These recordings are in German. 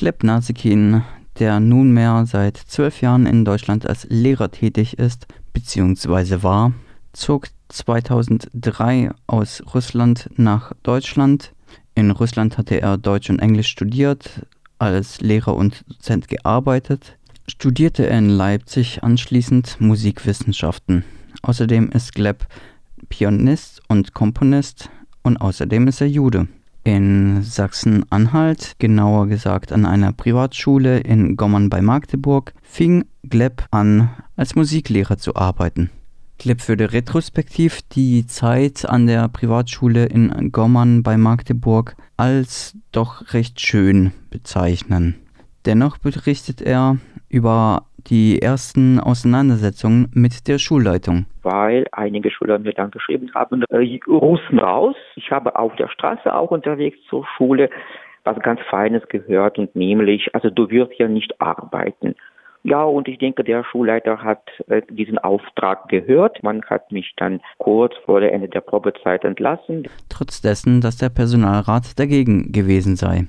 Gleb Nasekin, der nunmehr seit zwölf Jahren in Deutschland als Lehrer tätig ist bzw. war, zog 2003 aus Russland nach Deutschland. In Russland hatte er Deutsch und Englisch studiert, als Lehrer und Dozent gearbeitet, studierte er in Leipzig anschließend Musikwissenschaften. Außerdem ist Gleb Pianist und Komponist und außerdem ist er Jude. In Sachsen-Anhalt, genauer gesagt an einer Privatschule in Gommern bei Magdeburg, fing Gleb an, als Musiklehrer zu arbeiten. Gleb würde retrospektiv die Zeit an der Privatschule in Gommern bei Magdeburg als doch recht schön bezeichnen. Dennoch berichtet er über die ersten Auseinandersetzungen mit der Schulleitung. Weil einige Schüler mir dann geschrieben haben, äh, Russen raus. Ich habe auf der Straße auch unterwegs zur Schule was ganz Feines gehört und nämlich, also du wirst ja nicht arbeiten. Ja, und ich denke, der Schulleiter hat äh, diesen Auftrag gehört. Man hat mich dann kurz vor der Ende der Probezeit entlassen. Trotz dessen, dass der Personalrat dagegen gewesen sei.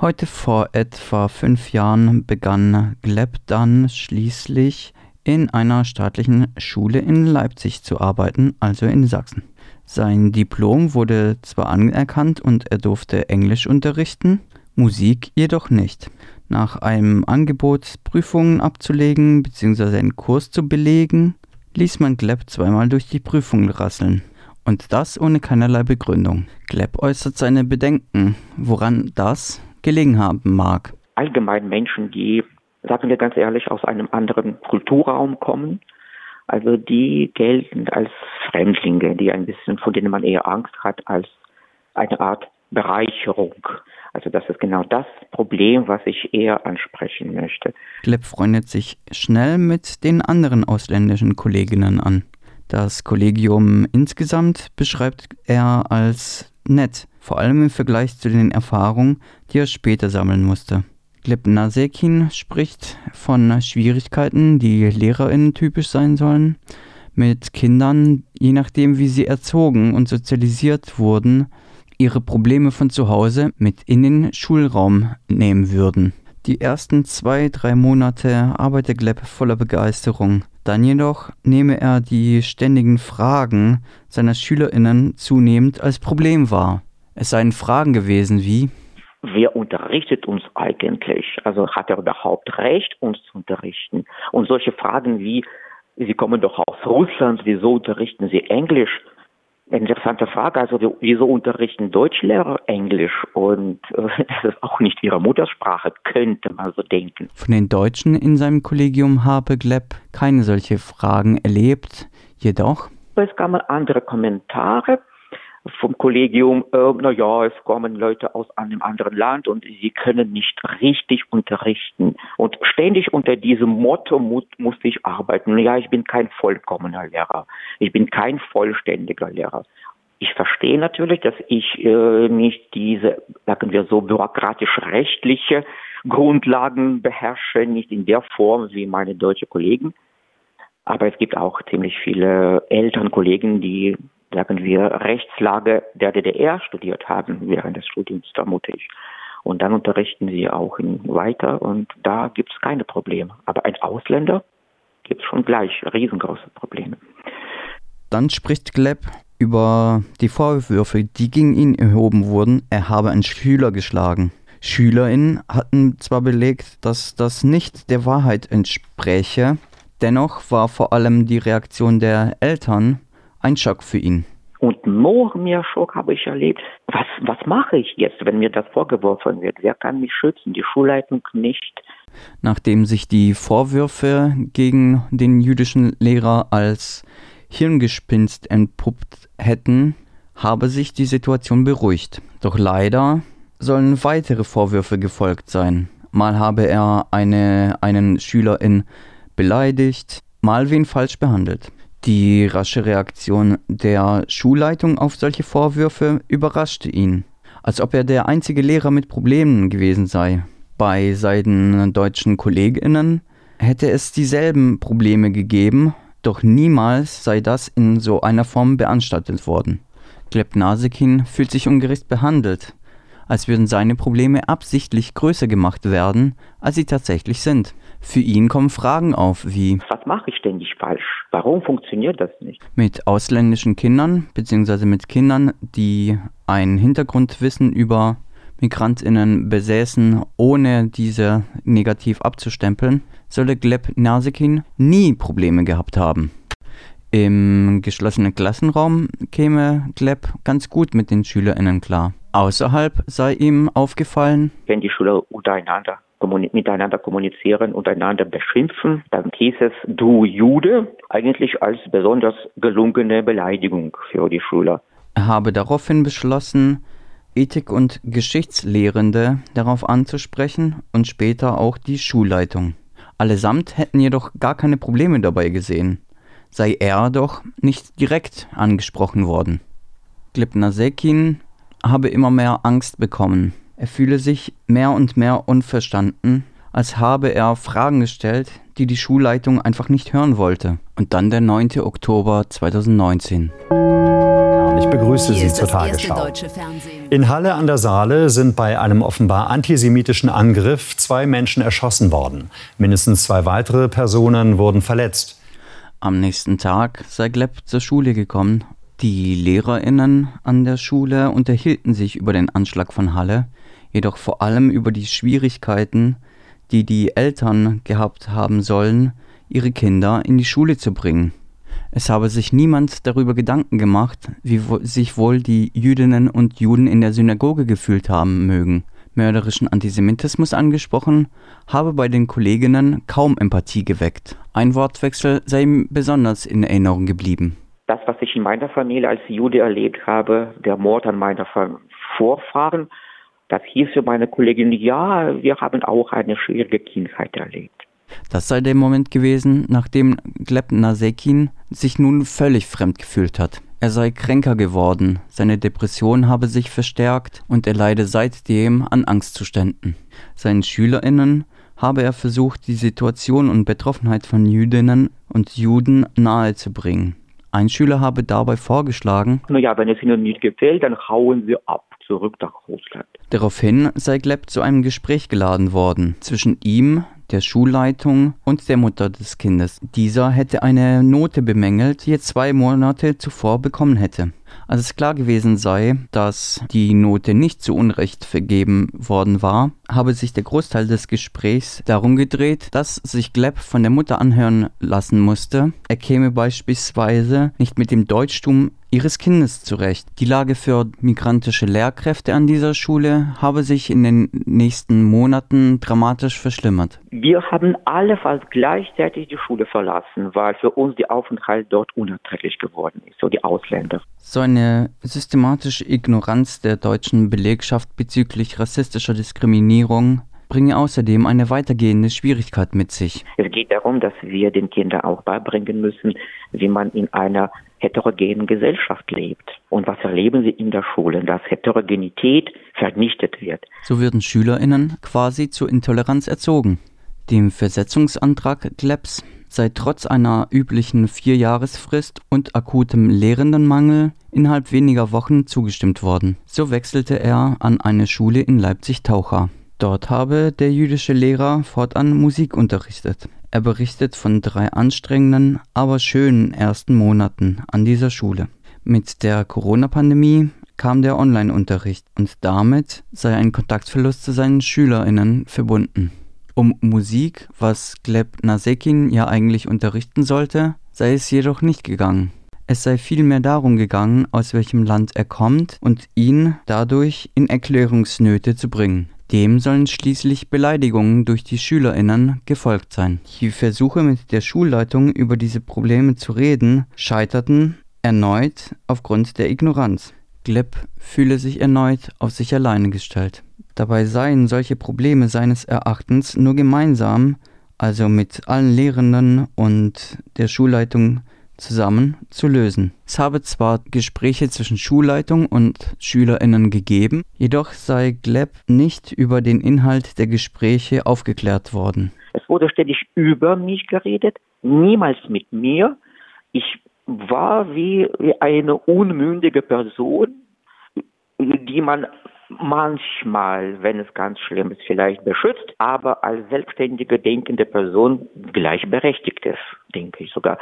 Heute vor etwa fünf Jahren begann Gleb dann schließlich in einer staatlichen Schule in Leipzig zu arbeiten, also in Sachsen. Sein Diplom wurde zwar anerkannt und er durfte Englisch unterrichten, Musik jedoch nicht nach einem Angebot, Prüfungen abzulegen bzw. einen Kurs zu belegen, ließ man Gleb zweimal durch die Prüfungen rasseln. Und das ohne keinerlei Begründung. Gleb äußert seine Bedenken, woran das gelegen haben mag. Allgemein Menschen, die, sagen wir ganz ehrlich, aus einem anderen Kulturraum kommen, also die gelten als Fremdlinge, die ein bisschen, von denen man eher Angst hat, als eine Art Bereicherung. Also das ist genau das Problem, was ich eher ansprechen möchte. Gleb freundet sich schnell mit den anderen ausländischen Kolleginnen an. Das Kollegium insgesamt beschreibt er als nett, vor allem im Vergleich zu den Erfahrungen, die er später sammeln musste. Gleb Nasekin spricht von Schwierigkeiten, die LehrerInnen typisch sein sollen, mit Kindern, je nachdem wie sie erzogen und sozialisiert wurden, ihre Probleme von zu Hause mit in den Schulraum nehmen würden. Die ersten zwei, drei Monate arbeite Gleb voller Begeisterung. Dann jedoch nehme er die ständigen Fragen seiner SchülerInnen zunehmend als Problem wahr. Es seien Fragen gewesen wie Wer unterrichtet uns eigentlich? Also hat er überhaupt Recht, uns zu unterrichten? Und solche Fragen wie, Sie kommen doch aus Russland, wieso unterrichten Sie Englisch? Interessante Frage. Also wieso unterrichten Deutschlehrer Englisch und äh, das ist auch nicht ihre Muttersprache, könnte man so denken. Von den Deutschen in seinem Kollegium habe Gleb keine solche Fragen erlebt, jedoch. Es kamen andere Kommentare vom Kollegium, äh, naja, es kommen Leute aus einem anderen Land und sie können nicht richtig unterrichten. Und ständig unter diesem Motto mu musste ich arbeiten. Ja, ich bin kein vollkommener Lehrer. Ich bin kein vollständiger Lehrer. Ich verstehe natürlich, dass ich äh, nicht diese, sagen wir so, bürokratisch-rechtliche Grundlagen beherrsche, nicht in der Form wie meine deutschen Kollegen. Aber es gibt auch ziemlich viele Elternkollegen, die sagen wir, Rechtslage der DDR studiert haben während des Studiums, vermute ich. Und dann unterrichten sie auch weiter und da gibt es keine Probleme. Aber ein Ausländer gibt es schon gleich riesengroße Probleme. Dann spricht Gleb über die Vorwürfe, die gegen ihn erhoben wurden, er habe einen Schüler geschlagen. SchülerInnen hatten zwar belegt, dass das nicht der Wahrheit entspräche, dennoch war vor allem die Reaktion der Eltern ein Schock für ihn. Und noch mehr Schock habe ich erlebt. Was, was mache ich jetzt, wenn mir das vorgeworfen wird? Wer kann mich schützen? Die Schulleitung nicht. Nachdem sich die Vorwürfe gegen den jüdischen Lehrer als Hirngespinst entpuppt hätten, habe sich die Situation beruhigt. Doch leider sollen weitere Vorwürfe gefolgt sein. Mal habe er eine, einen Schülerin beleidigt, mal wen falsch behandelt. Die rasche Reaktion der Schulleitung auf solche Vorwürfe überraschte ihn, als ob er der einzige Lehrer mit Problemen gewesen sei. Bei seinen deutschen Kolleginnen hätte es dieselben Probleme gegeben, doch niemals sei das in so einer Form beanstandet worden. Gleb Nasekin fühlt sich ungerecht behandelt. als würden seine Probleme absichtlich größer gemacht werden, als sie tatsächlich sind. Für ihn kommen Fragen auf wie Was mache ich denn nicht falsch? Warum funktioniert das nicht? Mit ausländischen Kindern bzw. mit Kindern, die ein Hintergrundwissen über Migrantinnen besäßen, ohne diese negativ abzustempeln, solle Gleb Nasekin nie Probleme gehabt haben. Im geschlossenen Klassenraum käme Gleb ganz gut mit den SchülerInnen klar. Außerhalb sei ihm aufgefallen, wenn die Schüler untereinander miteinander kommunizieren und einander beschimpfen, dann hieß es du Jude eigentlich als besonders gelungene Beleidigung für die Schüler. Er habe daraufhin beschlossen, Ethik- und Geschichtslehrende darauf anzusprechen und später auch die Schulleitung. Allesamt hätten jedoch gar keine Probleme dabei gesehen, sei er doch nicht direkt angesprochen worden. Glipner Sekin habe immer mehr Angst bekommen. Er fühle sich mehr und mehr unverstanden, als habe er Fragen gestellt, die die Schulleitung einfach nicht hören wollte. Und dann der 9. Oktober 2019. Ich begrüße Sie zur Tagesschau. In Halle an der Saale sind bei einem offenbar antisemitischen Angriff zwei Menschen erschossen worden. Mindestens zwei weitere Personen wurden verletzt. Am nächsten Tag sei Glepp zur Schule gekommen. Die LehrerInnen an der Schule unterhielten sich über den Anschlag von Halle, jedoch vor allem über die Schwierigkeiten, die die Eltern gehabt haben sollen, ihre Kinder in die Schule zu bringen. Es habe sich niemand darüber Gedanken gemacht, wie sich wohl die Jüdinnen und Juden in der Synagoge gefühlt haben mögen. Mörderischen Antisemitismus angesprochen, habe bei den Kolleginnen kaum Empathie geweckt. Ein Wortwechsel sei ihm besonders in Erinnerung geblieben. Das, was ich in meiner Familie als Jude erlebt habe, der Mord an meiner Vorfahren, das hieß für meine Kollegin, ja, wir haben auch eine schwierige Kindheit erlebt. Das sei der Moment gewesen, nachdem Gleb Nasekin sich nun völlig fremd gefühlt hat. Er sei kränker geworden, seine Depression habe sich verstärkt und er leide seitdem an Angstzuständen. Seinen SchülerInnen habe er versucht, die Situation und Betroffenheit von Jüdinnen und Juden nahezubringen. Ein Schüler habe dabei vorgeschlagen, naja, wenn es Ihnen nicht gefällt, dann hauen Sie ab zurück nach Russland. Daraufhin sei Gleb zu einem Gespräch geladen worden zwischen ihm, der Schulleitung und der Mutter des Kindes. Dieser hätte eine Note bemängelt, die er zwei Monate zuvor bekommen hätte. Als es klar gewesen sei, dass die Note nicht zu Unrecht vergeben worden war, habe sich der Großteil des Gesprächs darum gedreht, dass sich Gleb von der Mutter anhören lassen musste, er käme beispielsweise nicht mit dem Deutschtum ihres Kindes zurecht. Die Lage für migrantische Lehrkräfte an dieser Schule habe sich in den nächsten Monaten dramatisch verschlimmert. Wir haben alle fast gleichzeitig die Schule verlassen, weil für uns der Aufenthalt dort unerträglich geworden ist, so die Ausländer. So eine systematische Ignoranz der deutschen Belegschaft bezüglich rassistischer Diskriminierung bringe außerdem eine weitergehende Schwierigkeit mit sich. Es geht darum, dass wir den Kindern auch beibringen müssen, wie man in einer heterogenen Gesellschaft lebt. Und was erleben sie in der Schule? Dass Heterogenität vernichtet wird. So würden SchülerInnen quasi zur Intoleranz erzogen. Dem Versetzungsantrag Glebs sei trotz einer üblichen Vierjahresfrist und akutem Lehrendenmangel innerhalb weniger Wochen zugestimmt worden. So wechselte er an eine Schule in Leipzig-Taucher. Dort habe der jüdische Lehrer fortan Musik unterrichtet. Er berichtet von drei anstrengenden, aber schönen ersten Monaten an dieser Schule. Mit der Corona-Pandemie kam der Online-Unterricht und damit sei ein Kontaktverlust zu seinen SchülerInnen verbunden. Um Musik, was Gleb Nasekin ja eigentlich unterrichten sollte, sei es jedoch nicht gegangen. Es sei vielmehr darum gegangen, aus welchem Land er kommt und ihn dadurch in Erklärungsnöte zu bringen. Dem sollen schließlich Beleidigungen durch die SchülerInnen gefolgt sein. Die Versuche mit der Schulleitung über diese Probleme zu reden scheiterten erneut aufgrund der Ignoranz. Gleb fühle sich erneut auf sich alleine gestellt. Dabei seien solche Probleme seines Erachtens nur gemeinsam, also mit allen Lehrenden und der Schulleitung zusammen zu lösen. Es habe zwar Gespräche zwischen Schulleitung und Schülerinnen gegeben, jedoch sei Gleb nicht über den Inhalt der Gespräche aufgeklärt worden. Es wurde ständig über mich geredet, niemals mit mir. Ich war wie, eine unmündige Person, die man manchmal, wenn es ganz schlimm ist, vielleicht beschützt, aber als selbstständige denkende Person gleichberechtigt ist, denke ich sogar,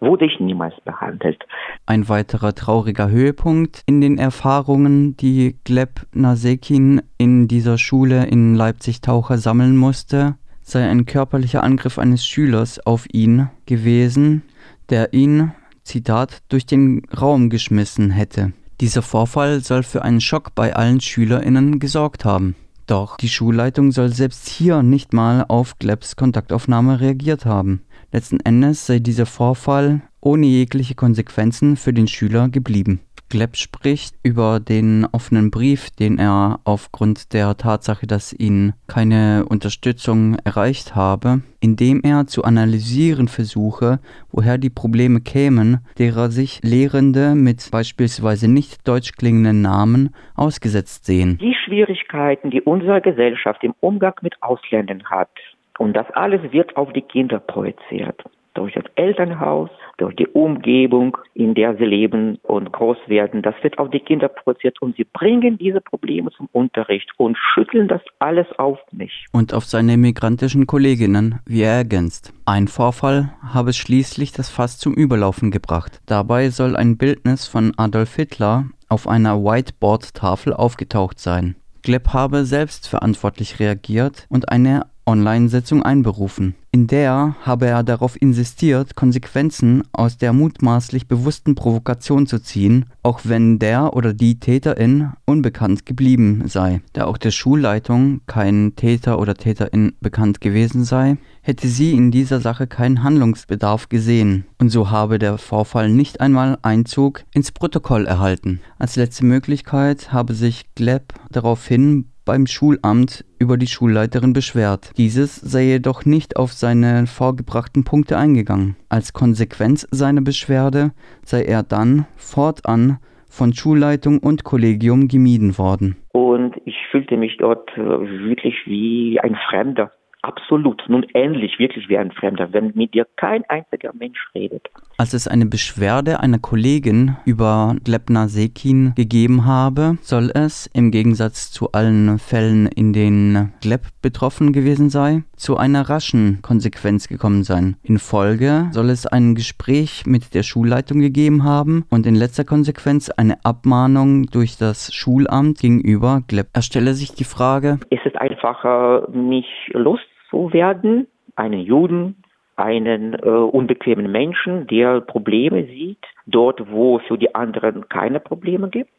wurde ich niemals behandelt. Ein weiterer trauriger Höhepunkt in den Erfahrungen, die Gleb Nasekin in dieser Schule in Leipzig-Taucher sammeln musste, sei ein körperlicher Angriff eines Schülers auf ihn gewesen, der ihn, Zitat, durch den Raum geschmissen hätte. Dieser Vorfall soll für einen Schock bei allen SchülerInnen gesorgt haben. Doch die Schulleitung soll selbst hier nicht mal auf Glebs Kontaktaufnahme reagiert haben. Letzten Endes sei dieser Vorfall ohne jegliche Konsequenzen für den Schüler geblieben. Gleb spricht über den offenen Brief, den er aufgrund der Tatsache, dass ihn keine Unterstützung erreicht habe, indem er zu analysieren versuche, woher die Probleme kämen, derer sich Lehrende mit beispielsweise nicht deutsch klingenden Namen ausgesetzt sehen. Die Schwierigkeiten, die unsere Gesellschaft im Umgang mit Ausländern hat, und das alles wird auf die Kinder projiziert durch das Elternhaus, durch die Umgebung, in der sie leben und groß werden. Das wird auf die Kinder projiziert und sie bringen diese Probleme zum Unterricht und schütteln das alles auf mich. Und auf seine migrantischen Kolleginnen, wie er ergänzt. Ein Vorfall habe schließlich das Fass zum Überlaufen gebracht. Dabei soll ein Bildnis von Adolf Hitler auf einer Whiteboard-Tafel aufgetaucht sein. Gleb habe selbst verantwortlich reagiert und eine Online-Sitzung einberufen. In der habe er darauf insistiert, Konsequenzen aus der mutmaßlich bewussten Provokation zu ziehen, auch wenn der oder die Täterin unbekannt geblieben sei. Da auch der Schulleitung kein Täter oder Täterin bekannt gewesen sei, hätte sie in dieser Sache keinen Handlungsbedarf gesehen. Und so habe der Vorfall nicht einmal Einzug ins Protokoll erhalten. Als letzte Möglichkeit habe sich Gleb daraufhin beim Schulamt über die Schulleiterin beschwert. Dieses sei jedoch nicht auf seine vorgebrachten Punkte eingegangen. Als Konsequenz seiner Beschwerde sei er dann fortan von Schulleitung und Kollegium gemieden worden. Und ich fühlte mich dort wirklich wie ein Fremder. Absolut. Nun ähnlich, wirklich wie ein Fremder, wenn mit dir kein einziger Mensch redet. Als es eine Beschwerde einer Kollegin über Glebner Sekin gegeben habe, soll es, im Gegensatz zu allen Fällen, in denen Gleb betroffen gewesen sei, zu einer raschen Konsequenz gekommen sein. In Folge soll es ein Gespräch mit der Schulleitung gegeben haben und in letzter Konsequenz eine Abmahnung durch das Schulamt gegenüber Gleb. Er stelle sich die Frage, ist es einfacher, mich loszuwerden, einen Juden einen äh, unbequemen Menschen, der Probleme sieht, dort wo es für die anderen keine Probleme gibt.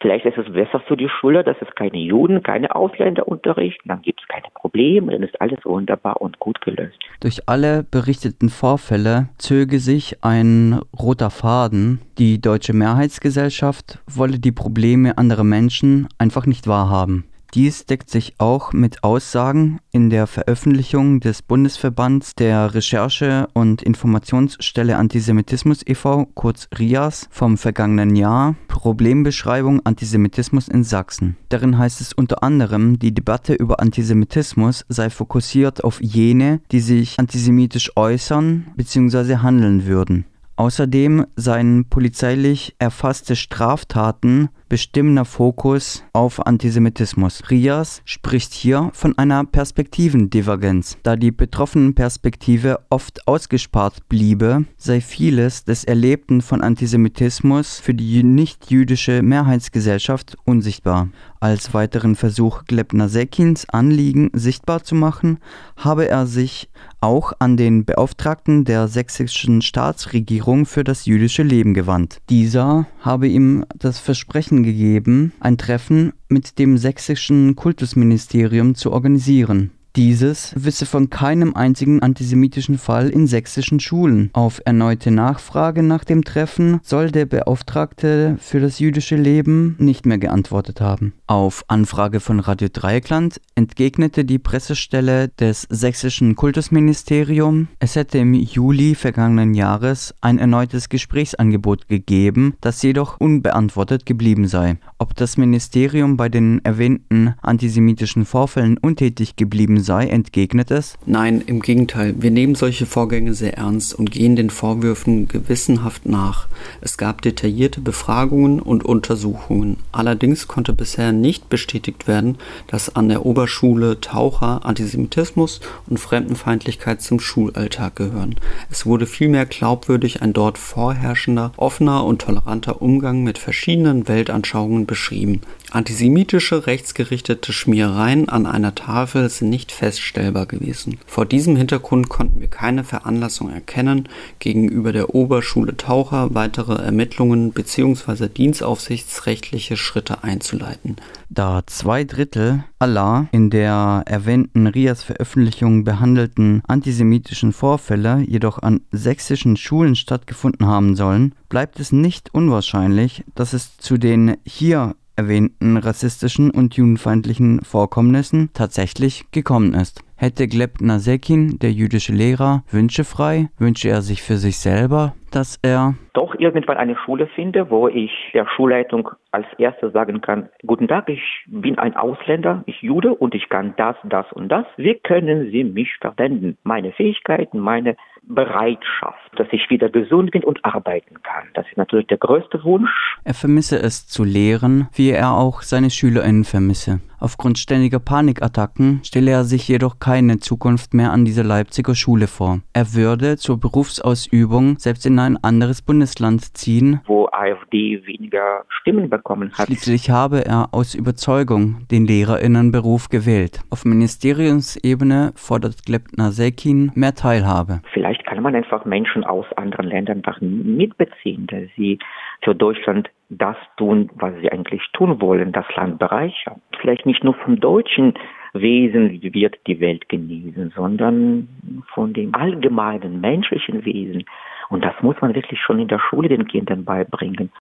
Vielleicht ist es besser für die Schüler, dass es keine Juden, keine Ausländer unterrichten, dann gibt es keine Probleme, dann ist alles wunderbar und gut gelöst. Durch alle berichteten Vorfälle zöge sich ein roter Faden. Die deutsche Mehrheitsgesellschaft wolle die Probleme anderer Menschen einfach nicht wahrhaben. Dies deckt sich auch mit Aussagen in der Veröffentlichung des Bundesverbands der Recherche- und Informationsstelle Antisemitismus e.V., kurz RIAS, vom vergangenen Jahr Problembeschreibung Antisemitismus in Sachsen. Darin heißt es unter anderem, die Debatte über Antisemitismus sei fokussiert auf jene, die sich antisemitisch äußern bzw. handeln würden. Außerdem seien polizeilich erfasste Straftaten bestimmender Fokus auf Antisemitismus. Rias spricht hier von einer Perspektivendivergenz. Da die betroffenen Perspektive oft ausgespart bliebe, sei vieles des Erlebten von Antisemitismus für die nicht-jüdische Mehrheitsgesellschaft unsichtbar. Als weiteren Versuch Glebner Sekins Anliegen sichtbar zu machen, habe er sich auch an den Beauftragten der sächsischen Staatsregierung für das jüdische Leben gewandt. Dieser habe ihm das Versprechen gegeben, ein Treffen mit dem sächsischen Kultusministerium zu organisieren. Dieses wisse von keinem einzigen antisemitischen Fall in sächsischen Schulen. Auf erneute Nachfrage nach dem Treffen soll der Beauftragte für das jüdische Leben nicht mehr geantwortet haben. Auf Anfrage von Radio Dreieckland entgegnete die Pressestelle des sächsischen Kultusministerium, es hätte im Juli vergangenen Jahres ein erneutes Gesprächsangebot gegeben, das jedoch unbeantwortet geblieben sei. Ob das Ministerium bei den erwähnten antisemitischen Vorfällen untätig geblieben sei, sei, entgegnet es, Nein, im Gegenteil, wir nehmen solche Vorgänge sehr ernst und gehen den Vorwürfen gewissenhaft nach. Es gab detaillierte Befragungen und Untersuchungen. Allerdings konnte bisher nicht bestätigt werden, dass an der Oberschule Taucher Antisemitismus und Fremdenfeindlichkeit zum Schulalltag gehören. Es wurde vielmehr glaubwürdig ein dort vorherrschender, offener und toleranter Umgang mit verschiedenen Weltanschauungen beschrieben. Antisemitische rechtsgerichtete Schmierereien an einer Tafel sind nicht feststellbar gewesen. Vor diesem Hintergrund konnten wir keine Veranlassung erkennen, gegenüber der Oberschule Taucher weitere Ermittlungen bzw. dienstaufsichtsrechtliche Schritte einzuleiten. Da zwei Drittel aller in der erwähnten Rias Veröffentlichung behandelten antisemitischen Vorfälle jedoch an sächsischen Schulen stattgefunden haben sollen, bleibt es nicht unwahrscheinlich, dass es zu den hier erwähnten rassistischen und judenfeindlichen Vorkommnissen tatsächlich gekommen ist. Hätte Gleb Nasekin, der jüdische Lehrer, Wünsche frei, wünsche er sich für sich selber, dass er doch irgendwann eine Schule finde, wo ich der Schulleitung als erstes sagen kann, guten Tag, ich bin ein Ausländer, ich Jude und ich kann das, das und das. Wie können Sie mich verwenden? Meine Fähigkeiten, meine Bereitschaft, dass ich wieder gesund bin und arbeiten kann. Das ist natürlich der größte Wunsch. Er vermisse es zu lehren, wie er auch seine SchülerInnen vermisse. Aufgrund ständiger Panikattacken stelle er sich jedoch keine Zukunft mehr an dieser Leipziger Schule vor. Er würde zur Berufsausübung selbst in ein anderes Bundesland ziehen, wo AfD weniger Stimmen bekommen hat. Schließlich habe er aus Überzeugung den Lehrerinnenberuf gewählt. Auf Ministeriumsebene fordert Glebner Sekin mehr Teilhabe. Vielleicht kann man einfach Menschen aus anderen Ländern mitbeziehen, dass sie für Deutschland das tun, was sie eigentlich tun wollen, das Land bereichern. Vielleicht nicht nur vom deutschen Wesen wird die Welt genießen, sondern von dem allgemeinen menschlichen Wesen. Und das muss man wirklich schon in der Schule den Kindern beibringen.